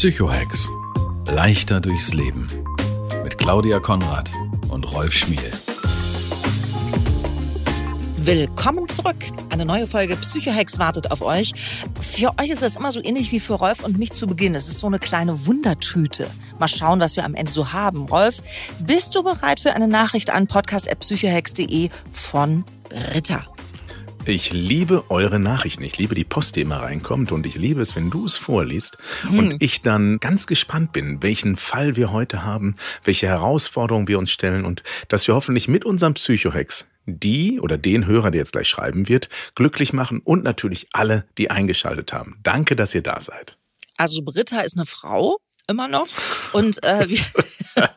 Psychohex. Leichter durchs Leben. Mit Claudia Konrad und Rolf Schmiel. Willkommen zurück. Eine neue Folge Psychohex wartet auf euch. Für euch ist das immer so ähnlich wie für Rolf und mich zu Beginn. Es ist so eine kleine Wundertüte. Mal schauen, was wir am Ende so haben. Rolf, bist du bereit für eine Nachricht an podcast.psychohex.de von Ritter? Ich liebe eure Nachrichten. Ich liebe die Post, die immer reinkommt. Und ich liebe es, wenn du es vorliest hm. und ich dann ganz gespannt bin, welchen Fall wir heute haben, welche Herausforderungen wir uns stellen und dass wir hoffentlich mit unserem Psychohex die oder den Hörer, der jetzt gleich schreiben wird, glücklich machen und natürlich alle, die eingeschaltet haben. Danke, dass ihr da seid. Also Britta ist eine Frau, immer noch. Und äh, wir,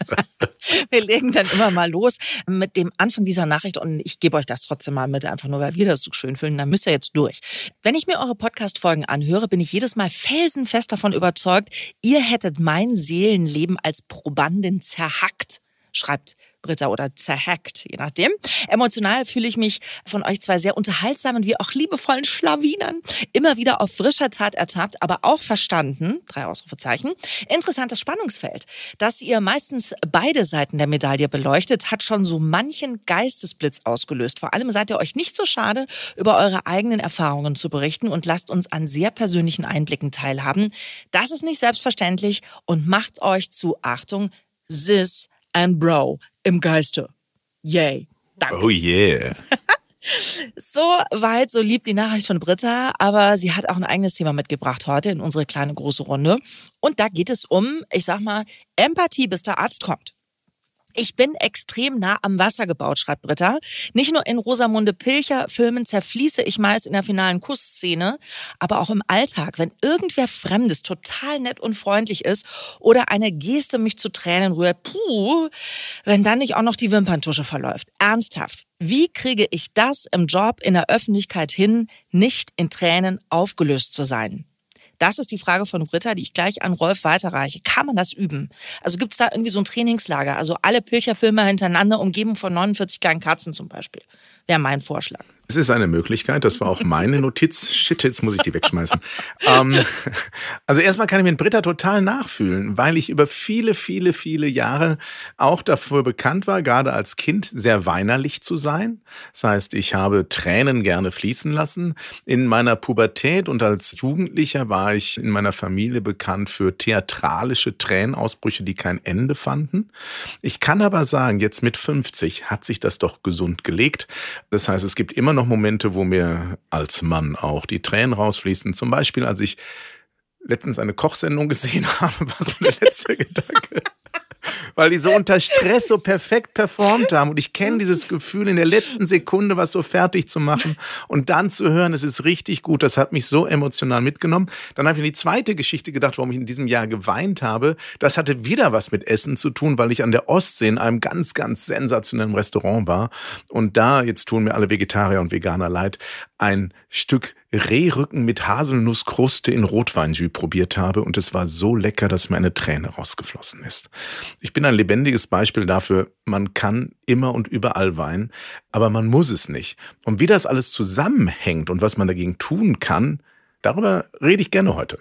wir legen dann immer mal los mit dem Anfang dieser Nachricht und ich gebe euch das trotzdem mal mit, einfach nur, weil wir das so schön fühlen. Dann müsst ihr jetzt durch. Wenn ich mir eure Podcast-Folgen anhöre, bin ich jedes Mal felsenfest davon überzeugt, ihr hättet mein Seelenleben als Probandin zerhackt, schreibt Britta oder zerhackt, je nachdem. Emotional fühle ich mich von euch zwei sehr unterhaltsamen wie auch liebevollen Schlawinern immer wieder auf frischer Tat ertappt, aber auch verstanden, drei Ausrufezeichen. Interessantes Spannungsfeld. Dass ihr meistens beide Seiten der Medaille beleuchtet, hat schon so manchen Geistesblitz ausgelöst. Vor allem seid ihr euch nicht so schade, über eure eigenen Erfahrungen zu berichten und lasst uns an sehr persönlichen Einblicken teilhaben. Das ist nicht selbstverständlich und macht euch zu, Achtung, Sis and Bro im Geiste. Yay. Danke. Oh yeah. So weit, so lieb die Nachricht von Britta, aber sie hat auch ein eigenes Thema mitgebracht heute in unsere kleine große Runde. Und da geht es um, ich sag mal, Empathie, bis der Arzt kommt. Ich bin extrem nah am Wasser gebaut, schreibt Britta. Nicht nur in Rosamunde Pilcher Filmen zerfließe ich meist in der finalen Kussszene, aber auch im Alltag, wenn irgendwer Fremdes total nett und freundlich ist oder eine Geste mich zu Tränen rührt, puh, wenn dann nicht auch noch die Wimperntusche verläuft. Ernsthaft. Wie kriege ich das im Job in der Öffentlichkeit hin, nicht in Tränen aufgelöst zu sein? Das ist die Frage von Britta, die ich gleich an Rolf weiterreiche. Kann man das üben? Also gibt es da irgendwie so ein Trainingslager? Also alle Pilcher-Filme hintereinander, umgeben von 49 kleinen Katzen zum Beispiel, wäre mein Vorschlag. Es ist eine Möglichkeit, das war auch meine Notiz. Shit, jetzt muss ich die wegschmeißen. ähm, also erstmal kann ich mit Britta total nachfühlen, weil ich über viele, viele, viele Jahre auch dafür bekannt war, gerade als Kind sehr weinerlich zu sein. Das heißt, ich habe Tränen gerne fließen lassen. In meiner Pubertät und als Jugendlicher war ich in meiner Familie bekannt für theatralische Tränenausbrüche, die kein Ende fanden. Ich kann aber sagen, jetzt mit 50 hat sich das doch gesund gelegt. Das heißt, es gibt immer immer noch Momente, wo mir als Mann auch die Tränen rausfließen. Zum Beispiel, als ich letztens eine Kochsendung gesehen habe, war so der letzte Gedanke weil die so unter Stress so perfekt performt haben. Und ich kenne dieses Gefühl, in der letzten Sekunde was so fertig zu machen und dann zu hören, es ist richtig gut. Das hat mich so emotional mitgenommen. Dann habe ich an die zweite Geschichte gedacht, warum ich in diesem Jahr geweint habe. Das hatte wieder was mit Essen zu tun, weil ich an der Ostsee in einem ganz, ganz sensationellen Restaurant war. Und da, jetzt tun mir alle Vegetarier und Veganer leid, ein Stück Rehrücken mit Haselnusskruste in Rotweinjus probiert habe und es war so lecker, dass mir eine Träne rausgeflossen ist. Ich bin ein lebendiges Beispiel dafür, man kann immer und überall weinen, aber man muss es nicht. Und wie das alles zusammenhängt und was man dagegen tun kann, darüber rede ich gerne heute.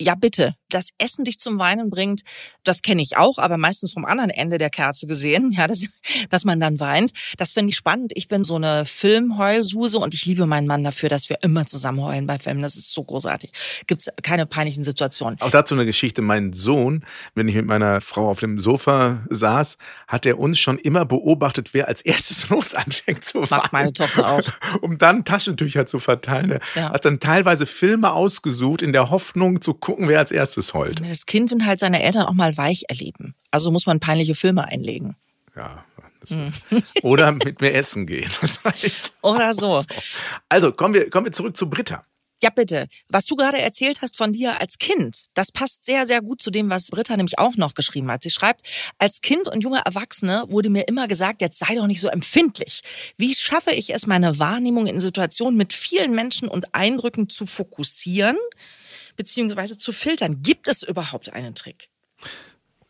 Ja, bitte. Das Essen dich zum Weinen bringt, das kenne ich auch, aber meistens vom anderen Ende der Kerze gesehen, ja, dass, dass man dann weint. Das finde ich spannend. Ich bin so eine Filmheulsuse und ich liebe meinen Mann dafür, dass wir immer zusammen heulen bei Filmen. Das ist so großartig. Gibt's keine peinlichen Situationen. Auch dazu eine Geschichte. Mein Sohn, wenn ich mit meiner Frau auf dem Sofa saß, hat er uns schon immer beobachtet, wer als erstes los anfängt zu weinen. Macht meine Tochter auch. Um dann Taschentücher zu verteilen. Er ja. hat dann teilweise Filme ausgesucht in der Hoffnung zu gucken, wer als erstes heult. Das Kind will halt seine Eltern auch mal weich erleben. Also muss man peinliche Filme einlegen. Ja. Hm. Oder mit mir essen gehen. Oder so. Also kommen wir, kommen wir zurück zu Britta. Ja, bitte. Was du gerade erzählt hast von dir als Kind, das passt sehr, sehr gut zu dem, was Britta nämlich auch noch geschrieben hat. Sie schreibt, als Kind und junger Erwachsene wurde mir immer gesagt, jetzt sei doch nicht so empfindlich. Wie schaffe ich es, meine Wahrnehmung in Situationen mit vielen Menschen und Eindrücken zu fokussieren, beziehungsweise zu filtern. Gibt es überhaupt einen Trick?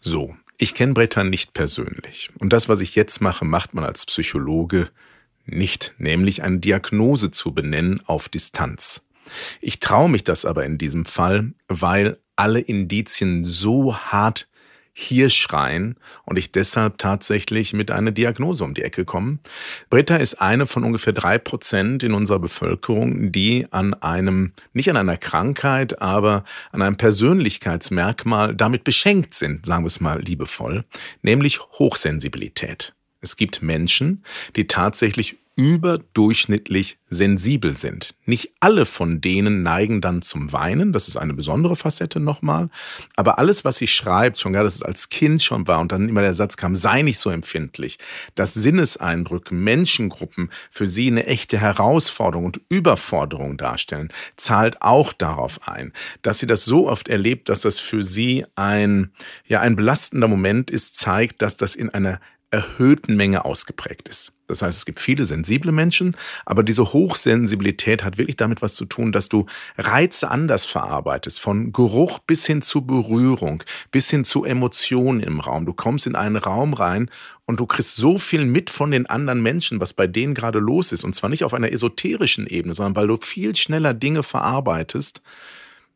So, ich kenne Britta nicht persönlich. Und das, was ich jetzt mache, macht man als Psychologe nicht, nämlich eine Diagnose zu benennen auf Distanz. Ich traue mich das aber in diesem Fall, weil alle Indizien so hart hier schreien und ich deshalb tatsächlich mit einer Diagnose um die Ecke komme. Britta ist eine von ungefähr drei Prozent in unserer Bevölkerung, die an einem, nicht an einer Krankheit, aber an einem Persönlichkeitsmerkmal damit beschenkt sind, sagen wir es mal liebevoll, nämlich Hochsensibilität. Es gibt Menschen, die tatsächlich überdurchschnittlich sensibel sind. Nicht alle von denen neigen dann zum Weinen, das ist eine besondere Facette nochmal, aber alles, was sie schreibt, schon gar, dass es als Kind schon war und dann immer der Satz kam, sei nicht so empfindlich, dass Sinneseindrücke, Menschengruppen für sie eine echte Herausforderung und Überforderung darstellen, zahlt auch darauf ein, dass sie das so oft erlebt, dass das für sie ein, ja, ein belastender Moment ist, zeigt, dass das in einer erhöhten Menge ausgeprägt ist. Das heißt, es gibt viele sensible Menschen, aber diese Hochsensibilität hat wirklich damit was zu tun, dass du Reize anders verarbeitest, von Geruch bis hin zu Berührung, bis hin zu Emotionen im Raum. Du kommst in einen Raum rein und du kriegst so viel mit von den anderen Menschen, was bei denen gerade los ist. Und zwar nicht auf einer esoterischen Ebene, sondern weil du viel schneller Dinge verarbeitest,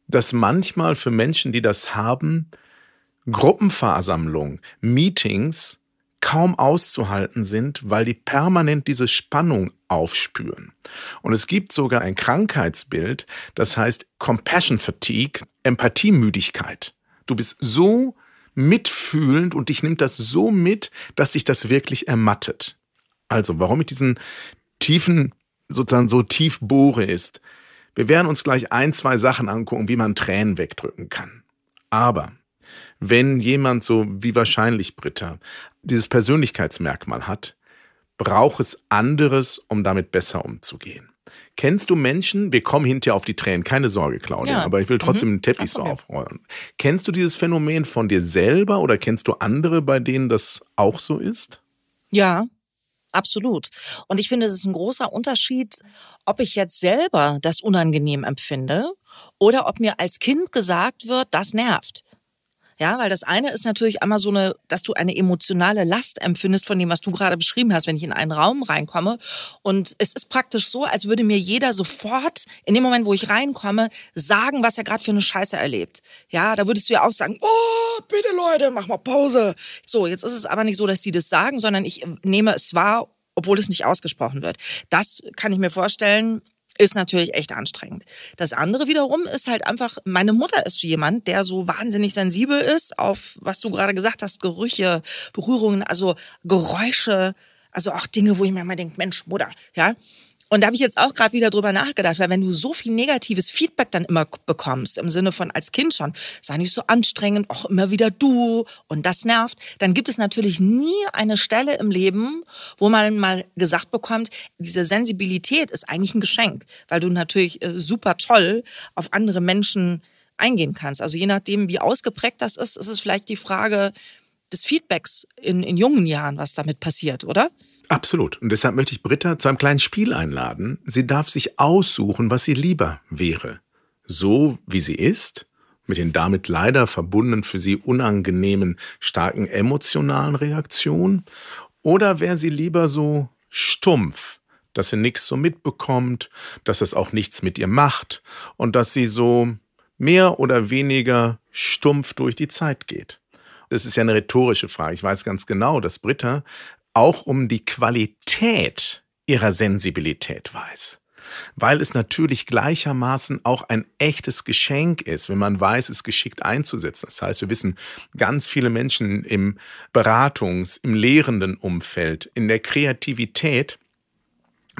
dass manchmal für Menschen, die das haben, Gruppenversammlungen, Meetings, kaum auszuhalten sind, weil die permanent diese Spannung aufspüren. Und es gibt sogar ein Krankheitsbild, das heißt Compassion Fatigue, Empathiemüdigkeit. Du bist so mitfühlend und dich nimmt das so mit, dass sich das wirklich ermattet. Also, warum ich diesen tiefen, sozusagen so tief bohre ist, wir werden uns gleich ein, zwei Sachen angucken, wie man Tränen wegdrücken kann. Aber wenn jemand so wie wahrscheinlich Britta dieses Persönlichkeitsmerkmal hat, braucht es anderes, um damit besser umzugehen. Kennst du Menschen, wir kommen hinterher auf die Tränen, keine Sorge, Claudia, ja. aber ich will trotzdem mhm. den Teppich so aufrollen. Kennst du dieses Phänomen von dir selber oder kennst du andere, bei denen das auch so ist? Ja, absolut. Und ich finde, es ist ein großer Unterschied, ob ich jetzt selber das unangenehm empfinde oder ob mir als Kind gesagt wird, das nervt. Ja, weil das eine ist natürlich einmal so eine, dass du eine emotionale Last empfindest von dem, was du gerade beschrieben hast, wenn ich in einen Raum reinkomme. Und es ist praktisch so, als würde mir jeder sofort in dem Moment, wo ich reinkomme, sagen, was er gerade für eine Scheiße erlebt. Ja, da würdest du ja auch sagen, oh, bitte Leute, mach mal Pause. So, jetzt ist es aber nicht so, dass die das sagen, sondern ich nehme es wahr obwohl es nicht ausgesprochen wird. Das kann ich mir vorstellen, ist natürlich echt anstrengend. Das andere wiederum ist halt einfach, meine Mutter ist jemand, der so wahnsinnig sensibel ist auf, was du gerade gesagt hast, Gerüche, Berührungen, also Geräusche, also auch Dinge, wo ich mir immer denke, Mensch, Mutter, ja. Und da habe ich jetzt auch gerade wieder drüber nachgedacht, weil wenn du so viel negatives Feedback dann immer bekommst, im Sinne von als Kind schon, sei nicht so anstrengend, auch immer wieder du und das nervt, dann gibt es natürlich nie eine Stelle im Leben, wo man mal gesagt bekommt, diese Sensibilität ist eigentlich ein Geschenk, weil du natürlich äh, super toll auf andere Menschen eingehen kannst. Also je nachdem, wie ausgeprägt das ist, ist es vielleicht die Frage des Feedbacks in, in jungen Jahren, was damit passiert, oder? Absolut. Und deshalb möchte ich Britta zu einem kleinen Spiel einladen. Sie darf sich aussuchen, was sie lieber wäre. So wie sie ist, mit den damit leider verbundenen für sie unangenehmen, starken emotionalen Reaktionen, oder wäre sie lieber so stumpf, dass sie nichts so mitbekommt, dass es auch nichts mit ihr macht und dass sie so mehr oder weniger stumpf durch die Zeit geht. Das ist ja eine rhetorische Frage. Ich weiß ganz genau, dass Britta auch um die Qualität ihrer Sensibilität weiß. Weil es natürlich gleichermaßen auch ein echtes Geschenk ist, wenn man weiß, es geschickt einzusetzen. Das heißt, wir wissen, ganz viele Menschen im Beratungs-, im lehrenden Umfeld, in der Kreativität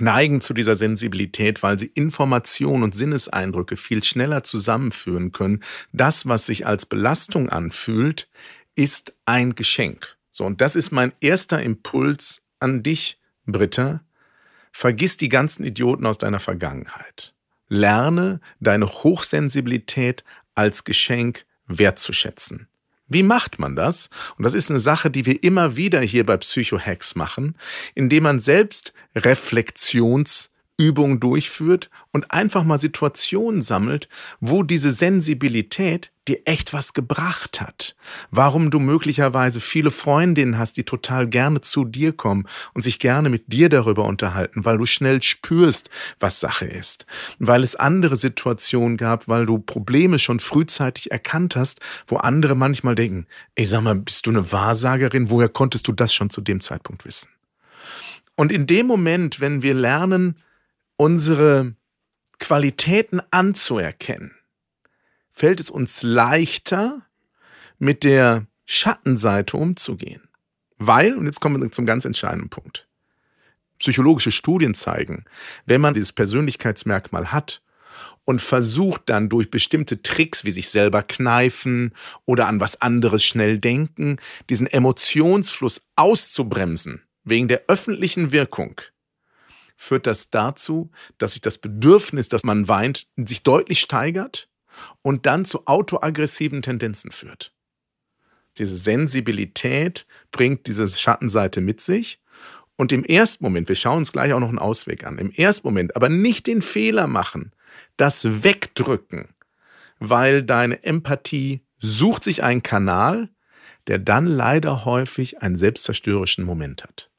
neigen zu dieser Sensibilität, weil sie Informationen und Sinneseindrücke viel schneller zusammenführen können. Das, was sich als Belastung anfühlt, ist ein Geschenk. So, und das ist mein erster Impuls an dich, Britta. Vergiss die ganzen Idioten aus deiner Vergangenheit. Lerne deine Hochsensibilität als Geschenk wertzuschätzen. Wie macht man das? Und das ist eine Sache, die wir immer wieder hier bei Psychohacks machen, indem man selbst Reflexions Übungen durchführt und einfach mal Situationen sammelt, wo diese Sensibilität dir echt was gebracht hat. Warum du möglicherweise viele Freundinnen hast, die total gerne zu dir kommen und sich gerne mit dir darüber unterhalten, weil du schnell spürst, was Sache ist. Weil es andere Situationen gab, weil du Probleme schon frühzeitig erkannt hast, wo andere manchmal denken, ey, sag mal, bist du eine Wahrsagerin? Woher konntest du das schon zu dem Zeitpunkt wissen? Und in dem Moment, wenn wir lernen, unsere Qualitäten anzuerkennen, fällt es uns leichter, mit der Schattenseite umzugehen. Weil, und jetzt kommen wir zum ganz entscheidenden Punkt, psychologische Studien zeigen, wenn man dieses Persönlichkeitsmerkmal hat und versucht dann durch bestimmte Tricks wie sich selber kneifen oder an was anderes schnell denken, diesen Emotionsfluss auszubremsen, wegen der öffentlichen Wirkung, führt das dazu, dass sich das Bedürfnis, dass man weint, sich deutlich steigert und dann zu autoaggressiven Tendenzen führt. Diese Sensibilität bringt diese Schattenseite mit sich. Und im ersten Moment, wir schauen uns gleich auch noch einen Ausweg an, im ersten Moment aber nicht den Fehler machen, das wegdrücken, weil deine Empathie sucht sich einen Kanal, der dann leider häufig einen selbstzerstörerischen Moment hat.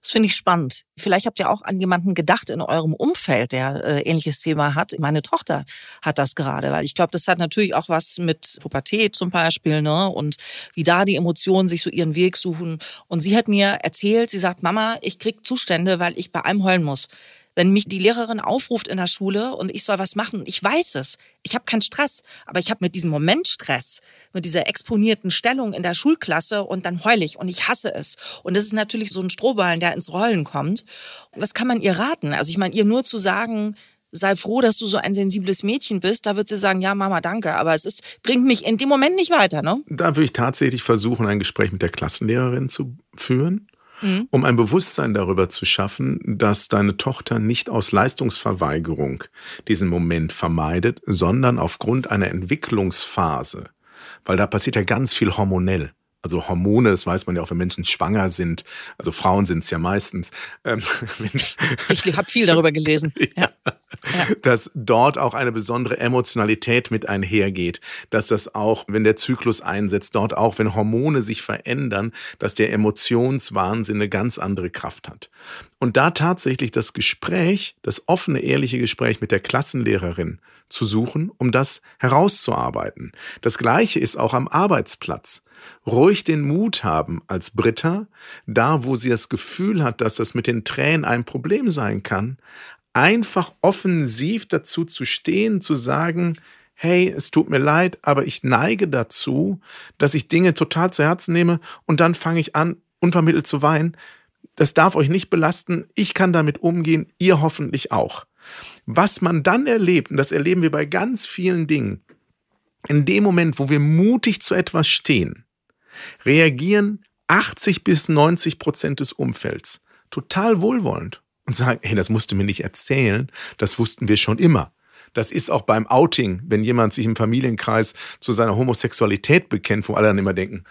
Das finde ich spannend. Vielleicht habt ihr auch an jemanden gedacht in eurem Umfeld, der äh, ähnliches Thema hat. Meine Tochter hat das gerade, weil ich glaube, das hat natürlich auch was mit Pubertät zum Beispiel, ne? Und wie da die Emotionen sich so ihren Weg suchen. Und sie hat mir erzählt, sie sagt, Mama, ich krieg Zustände, weil ich bei allem heulen muss wenn mich die Lehrerin aufruft in der Schule und ich soll was machen, ich weiß es. Ich habe keinen Stress, aber ich habe mit diesem Moment Stress, mit dieser exponierten Stellung in der Schulklasse und dann heul ich und ich hasse es. Und das ist natürlich so ein Strohballen, der ins Rollen kommt. Was kann man ihr raten? Also ich meine, ihr nur zu sagen, sei froh, dass du so ein sensibles Mädchen bist, da wird sie sagen, ja, Mama, danke. Aber es ist, bringt mich in dem Moment nicht weiter, ne? Da würde ich tatsächlich versuchen, ein Gespräch mit der Klassenlehrerin zu führen mhm. um ein Bewusstsein darüber zu schaffen, dass deine Tochter nicht aus Leistungsverweigerung diesen Moment vermeidet, sondern aufgrund einer Entwicklungsphase. Weil da passiert ja ganz viel hormonell. Also Hormone, das weiß man ja auch, wenn Menschen schwanger sind. Also Frauen sind es ja meistens. Ähm, ich habe viel darüber gelesen. Ja. Ja. Dass dort auch eine besondere Emotionalität mit einhergeht. Dass das auch, wenn der Zyklus einsetzt, dort auch, wenn Hormone sich verändern, dass der Emotionswahnsinn eine ganz andere Kraft hat. Und da tatsächlich das Gespräch, das offene, ehrliche Gespräch mit der Klassenlehrerin zu suchen, um das herauszuarbeiten. Das Gleiche ist auch am Arbeitsplatz ruhig den Mut haben als Britta, da wo sie das Gefühl hat, dass das mit den Tränen ein Problem sein kann, einfach offensiv dazu zu stehen, zu sagen, hey, es tut mir leid, aber ich neige dazu, dass ich Dinge total zu Herzen nehme und dann fange ich an, unvermittelt zu weinen. Das darf euch nicht belasten. Ich kann damit umgehen, ihr hoffentlich auch. Was man dann erlebt, und das erleben wir bei ganz vielen Dingen, in dem Moment, wo wir mutig zu etwas stehen, reagieren 80 bis 90 Prozent des Umfelds total wohlwollend und sagen, hey, das musst du mir nicht erzählen, das wussten wir schon immer. Das ist auch beim Outing, wenn jemand sich im Familienkreis zu seiner Homosexualität bekennt, wo alle dann immer denken,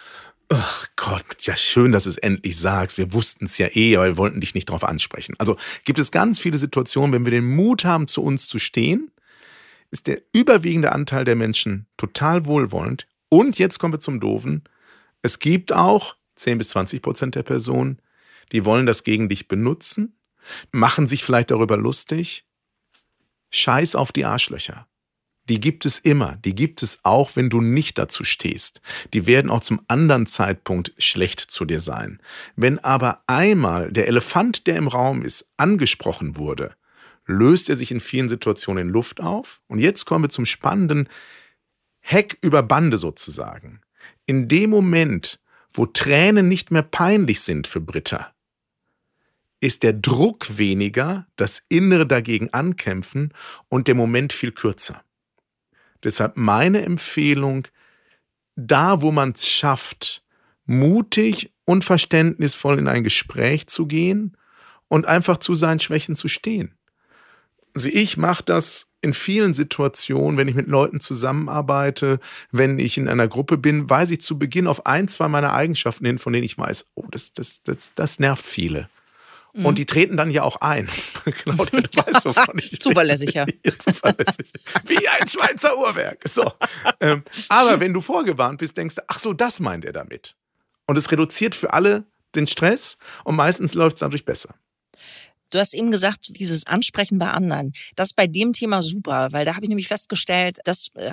Ach Gott, ja schön, dass du es endlich sagst. Wir wussten es ja eh, aber wir wollten dich nicht darauf ansprechen. Also gibt es ganz viele Situationen, wenn wir den Mut haben, zu uns zu stehen, ist der überwiegende Anteil der Menschen total wohlwollend. Und jetzt kommen wir zum Doofen. Es gibt auch 10 bis 20 Prozent der Personen, die wollen das gegen dich benutzen, machen sich vielleicht darüber lustig. Scheiß auf die Arschlöcher. Die gibt es immer. Die gibt es auch, wenn du nicht dazu stehst. Die werden auch zum anderen Zeitpunkt schlecht zu dir sein. Wenn aber einmal der Elefant, der im Raum ist, angesprochen wurde, löst er sich in vielen Situationen in Luft auf. Und jetzt kommen wir zum spannenden Heck über Bande sozusagen. In dem Moment, wo Tränen nicht mehr peinlich sind für Britta, ist der Druck weniger, das Innere dagegen ankämpfen und der Moment viel kürzer. Deshalb meine Empfehlung, da wo man es schafft, mutig und verständnisvoll in ein Gespräch zu gehen und einfach zu seinen Schwächen zu stehen. Also ich mache das in vielen Situationen, wenn ich mit Leuten zusammenarbeite, wenn ich in einer Gruppe bin, weise ich zu Beginn auf ein, zwei meiner Eigenschaften hin, von denen ich weiß, oh, das, das, das, das nervt viele. Mhm. Und die treten dann ja auch ein. Claudia, du weißt, wovon ich Zuverlässig, ja. Zuverlässig. Wie ein Schweizer Uhrwerk. So. Ähm, aber wenn du vorgewarnt bist, denkst du, ach so, das meint er damit. Und es reduziert für alle den Stress und meistens läuft es dadurch besser. Du hast eben gesagt, dieses Ansprechen bei anderen, das ist bei dem Thema super, weil da habe ich nämlich festgestellt, das äh,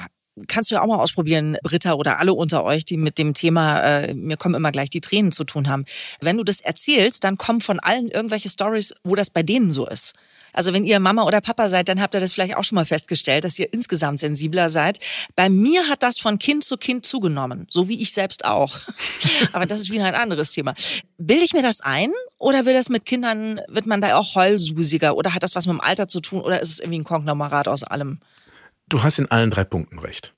kannst du ja auch mal ausprobieren, Britta oder alle unter euch, die mit dem Thema, äh, mir kommen immer gleich die Tränen zu tun haben. Wenn du das erzählst, dann kommen von allen irgendwelche Stories, wo das bei denen so ist. Also wenn ihr Mama oder Papa seid, dann habt ihr das vielleicht auch schon mal festgestellt, dass ihr insgesamt sensibler seid. Bei mir hat das von Kind zu Kind zugenommen, so wie ich selbst auch. Aber das ist wieder ein anderes Thema. Bilde ich mir das ein oder will das mit Kindern, wird man da auch heulsusiger oder hat das was mit dem Alter zu tun oder ist es irgendwie ein Konglomerat aus allem? Du hast in allen drei Punkten recht.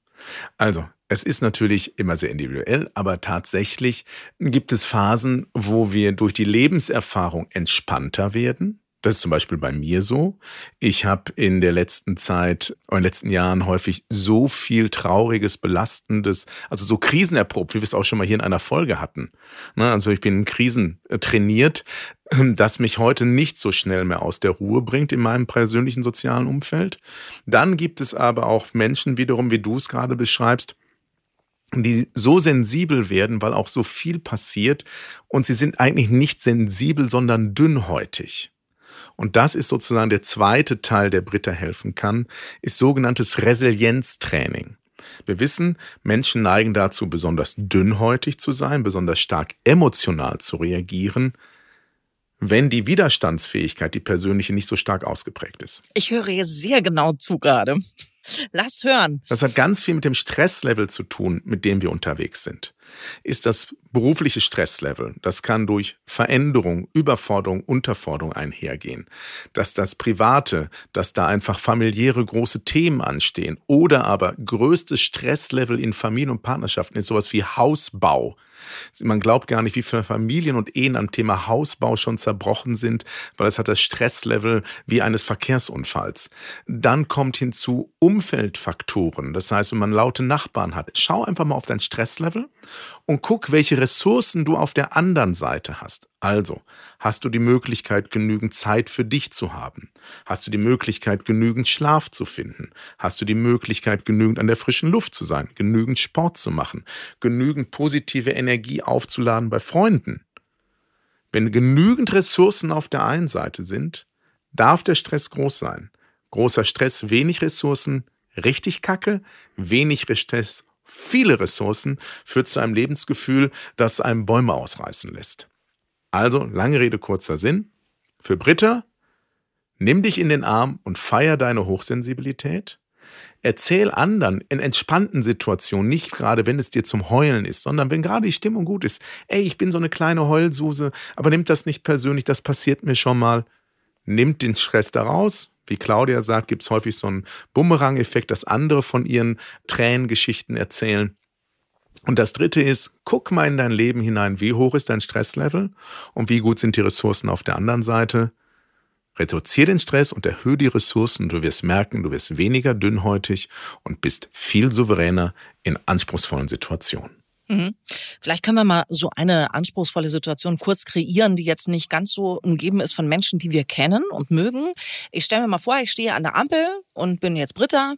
Also, es ist natürlich immer sehr individuell, aber tatsächlich gibt es Phasen, wo wir durch die Lebenserfahrung entspannter werden. Das ist zum Beispiel bei mir so. Ich habe in der letzten Zeit, in den letzten Jahren häufig so viel Trauriges, Belastendes, also so krisenerprobt, wie wir es auch schon mal hier in einer Folge hatten. Ne, also ich bin in Krisen äh, trainiert, das mich heute nicht so schnell mehr aus der Ruhe bringt in meinem persönlichen sozialen Umfeld. Dann gibt es aber auch Menschen wiederum, wie du es gerade beschreibst, die so sensibel werden, weil auch so viel passiert und sie sind eigentlich nicht sensibel, sondern dünnhäutig. Und das ist sozusagen der zweite Teil, der Britta helfen kann, ist sogenanntes Resilienztraining. Wir wissen, Menschen neigen dazu, besonders dünnhäutig zu sein, besonders stark emotional zu reagieren, wenn die Widerstandsfähigkeit, die persönliche, nicht so stark ausgeprägt ist. Ich höre sehr genau zu gerade. Lass hören. Das hat ganz viel mit dem Stresslevel zu tun, mit dem wir unterwegs sind. Ist das berufliche Stresslevel, das kann durch Veränderung, Überforderung, Unterforderung einhergehen. Dass das Private, dass da einfach familiäre große Themen anstehen oder aber größtes Stresslevel in Familien und Partnerschaften ist sowas wie Hausbau. Man glaubt gar nicht, wie viele Familien und Ehen am Thema Hausbau schon zerbrochen sind, weil es hat das Stresslevel wie eines Verkehrsunfalls. Dann kommt hinzu Umfeldfaktoren. Das heißt, wenn man laute Nachbarn hat, schau einfach mal auf dein Stresslevel und guck, welche Ressourcen du auf der anderen Seite hast. Also, hast du die Möglichkeit, genügend Zeit für dich zu haben? Hast du die Möglichkeit, genügend Schlaf zu finden? Hast du die Möglichkeit, genügend an der frischen Luft zu sein, genügend Sport zu machen, genügend positive Energie aufzuladen bei Freunden? Wenn genügend Ressourcen auf der einen Seite sind, darf der Stress groß sein. Großer Stress, wenig Ressourcen, richtig kacke, wenig Stress, viele Ressourcen führt zu einem Lebensgefühl, das einem Bäume ausreißen lässt. Also, lange Rede, kurzer Sinn. Für Britta, nimm dich in den Arm und feier deine Hochsensibilität. Erzähl anderen in entspannten Situationen, nicht gerade wenn es dir zum Heulen ist, sondern wenn gerade die Stimmung gut ist. Ey, ich bin so eine kleine Heulsuse, aber nimm das nicht persönlich, das passiert mir schon mal. Nimmt den Stress daraus, wie Claudia sagt, gibt es häufig so einen Bumerang-Effekt, dass andere von ihren Tränengeschichten erzählen. Und das dritte ist, guck mal in dein Leben hinein, wie hoch ist dein Stresslevel und wie gut sind die Ressourcen auf der anderen Seite. Reduziere den Stress und erhöhe die Ressourcen. Du wirst merken, du wirst weniger dünnhäutig und bist viel souveräner in anspruchsvollen Situationen. Mhm. Vielleicht können wir mal so eine anspruchsvolle Situation kurz kreieren, die jetzt nicht ganz so umgeben ist von Menschen, die wir kennen und mögen. Ich stelle mir mal vor, ich stehe an der Ampel und bin jetzt Britta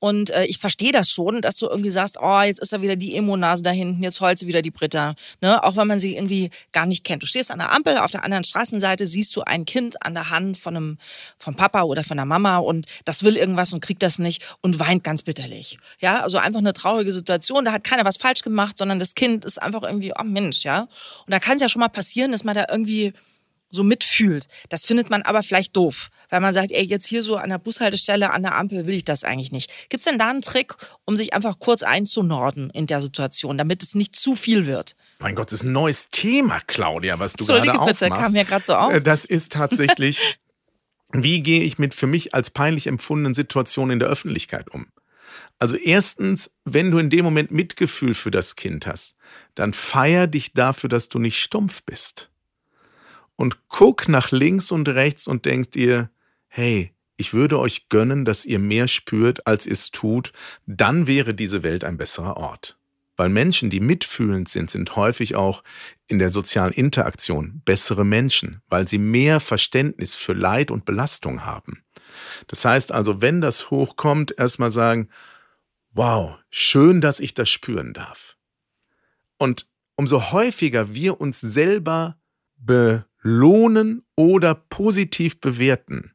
und äh, ich verstehe das schon, dass du irgendwie sagst, oh, jetzt ist da wieder die Emo-Nase da hinten, jetzt heult sie wieder die Britta. Ne? Auch wenn man sie irgendwie gar nicht kennt. Du stehst an der Ampel, auf der anderen Straßenseite siehst du ein Kind an der Hand von einem vom Papa oder von der Mama und das will irgendwas und kriegt das nicht und weint ganz bitterlich. Ja, also einfach eine traurige Situation. Da hat keiner was falsch gemacht, sondern das Kind ist einfach irgendwie, oh Mensch, ja. Und da kann es ja schon mal passieren, dass man da irgendwie so mitfühlt. Das findet man aber vielleicht doof, weil man sagt, ey, jetzt hier so an der Bushaltestelle, an der Ampel will ich das eigentlich nicht. Gibt es denn da einen Trick, um sich einfach kurz einzunorden in der Situation, damit es nicht zu viel wird? Mein Gott, das ist ein neues Thema, Claudia, was du gerade aufmachst. Entschuldige kam mir gerade so auf. Äh, das ist tatsächlich, wie gehe ich mit für mich als peinlich empfundenen Situationen in der Öffentlichkeit um? Also erstens, wenn du in dem Moment Mitgefühl für das Kind hast, dann feier dich dafür, dass du nicht stumpf bist und guck nach links und rechts und denkt dir, hey, ich würde euch gönnen, dass ihr mehr spürt, als ihr es tut, dann wäre diese Welt ein besserer Ort. Weil Menschen, die mitfühlend sind, sind häufig auch in der sozialen Interaktion bessere Menschen, weil sie mehr Verständnis für Leid und Belastung haben. Das heißt also, wenn das hochkommt, erstmal sagen, wow, schön, dass ich das spüren darf. Und umso häufiger wir uns selber belohnen oder positiv bewerten,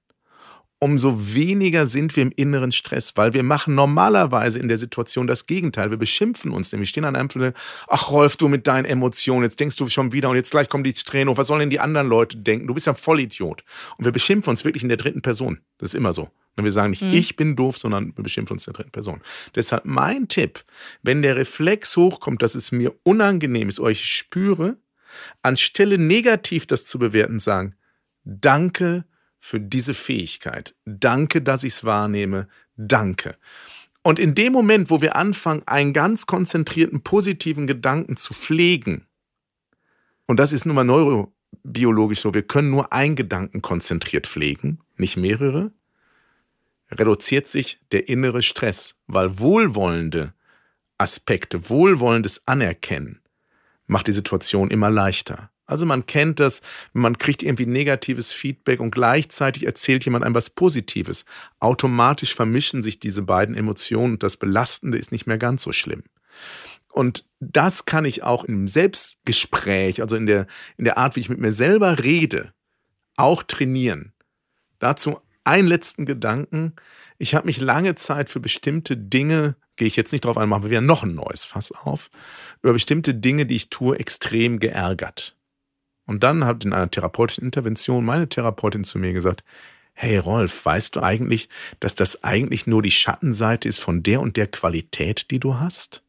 umso weniger sind wir im inneren Stress, weil wir machen normalerweise in der Situation das Gegenteil. Wir beschimpfen uns, nämlich stehen an einem Tunnel, ach Rolf, du mit deinen Emotionen, jetzt denkst du schon wieder und jetzt gleich kommen die Tränen hoch, was sollen denn die anderen Leute denken? Du bist ja Vollidiot. Und wir beschimpfen uns wirklich in der dritten Person. Das ist immer so. Und wir sagen nicht, mhm. ich bin doof, sondern wir beschimpfen uns in der dritten Person. Deshalb mein Tipp, wenn der Reflex hochkommt, dass es mir unangenehm ist, euch spüre, anstelle negativ das zu bewerten, sagen, danke, für diese Fähigkeit. Danke, dass ich es wahrnehme. Danke. Und in dem Moment, wo wir anfangen, einen ganz konzentrierten positiven Gedanken zu pflegen, und das ist nun mal neurobiologisch so, wir können nur einen Gedanken konzentriert pflegen, nicht mehrere, reduziert sich der innere Stress, weil wohlwollende Aspekte, wohlwollendes Anerkennen macht die Situation immer leichter. Also man kennt das, man kriegt irgendwie negatives Feedback und gleichzeitig erzählt jemand einem was Positives. Automatisch vermischen sich diese beiden Emotionen und das Belastende ist nicht mehr ganz so schlimm. Und das kann ich auch im Selbstgespräch, also in der, in der Art, wie ich mit mir selber rede, auch trainieren. Dazu einen letzten Gedanken. Ich habe mich lange Zeit für bestimmte Dinge, gehe ich jetzt nicht drauf ein, machen wir wieder noch ein neues Fass auf, über bestimmte Dinge, die ich tue, extrem geärgert. Und dann hat in einer therapeutischen Intervention meine Therapeutin zu mir gesagt, hey Rolf, weißt du eigentlich, dass das eigentlich nur die Schattenseite ist von der und der Qualität, die du hast?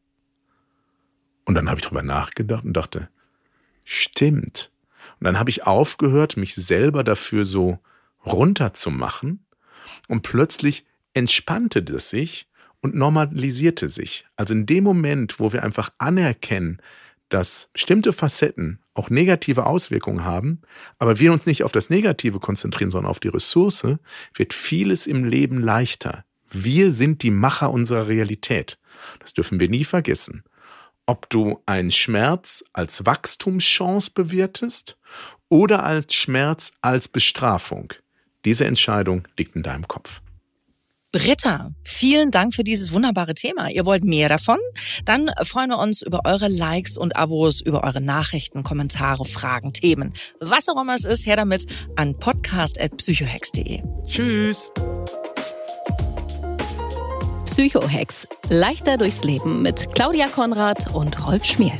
Und dann habe ich drüber nachgedacht und dachte, stimmt. Und dann habe ich aufgehört, mich selber dafür so runterzumachen und plötzlich entspannte das sich und normalisierte sich. Also in dem Moment, wo wir einfach anerkennen, dass bestimmte Facetten auch negative Auswirkungen haben, aber wir uns nicht auf das Negative konzentrieren, sondern auf die Ressource, wird vieles im Leben leichter. Wir sind die Macher unserer Realität. Das dürfen wir nie vergessen. Ob du einen Schmerz als Wachstumschance bewertest oder als Schmerz als Bestrafung, diese Entscheidung liegt in deinem Kopf. Britta, vielen Dank für dieses wunderbare Thema. Ihr wollt mehr davon? Dann freuen wir uns über eure Likes und Abos, über eure Nachrichten, Kommentare, Fragen, Themen. Was auch immer es ist, her damit an podcast.psychohex.de. Tschüss. Psychohex. Leichter durchs Leben mit Claudia Konrad und Rolf Schmiel.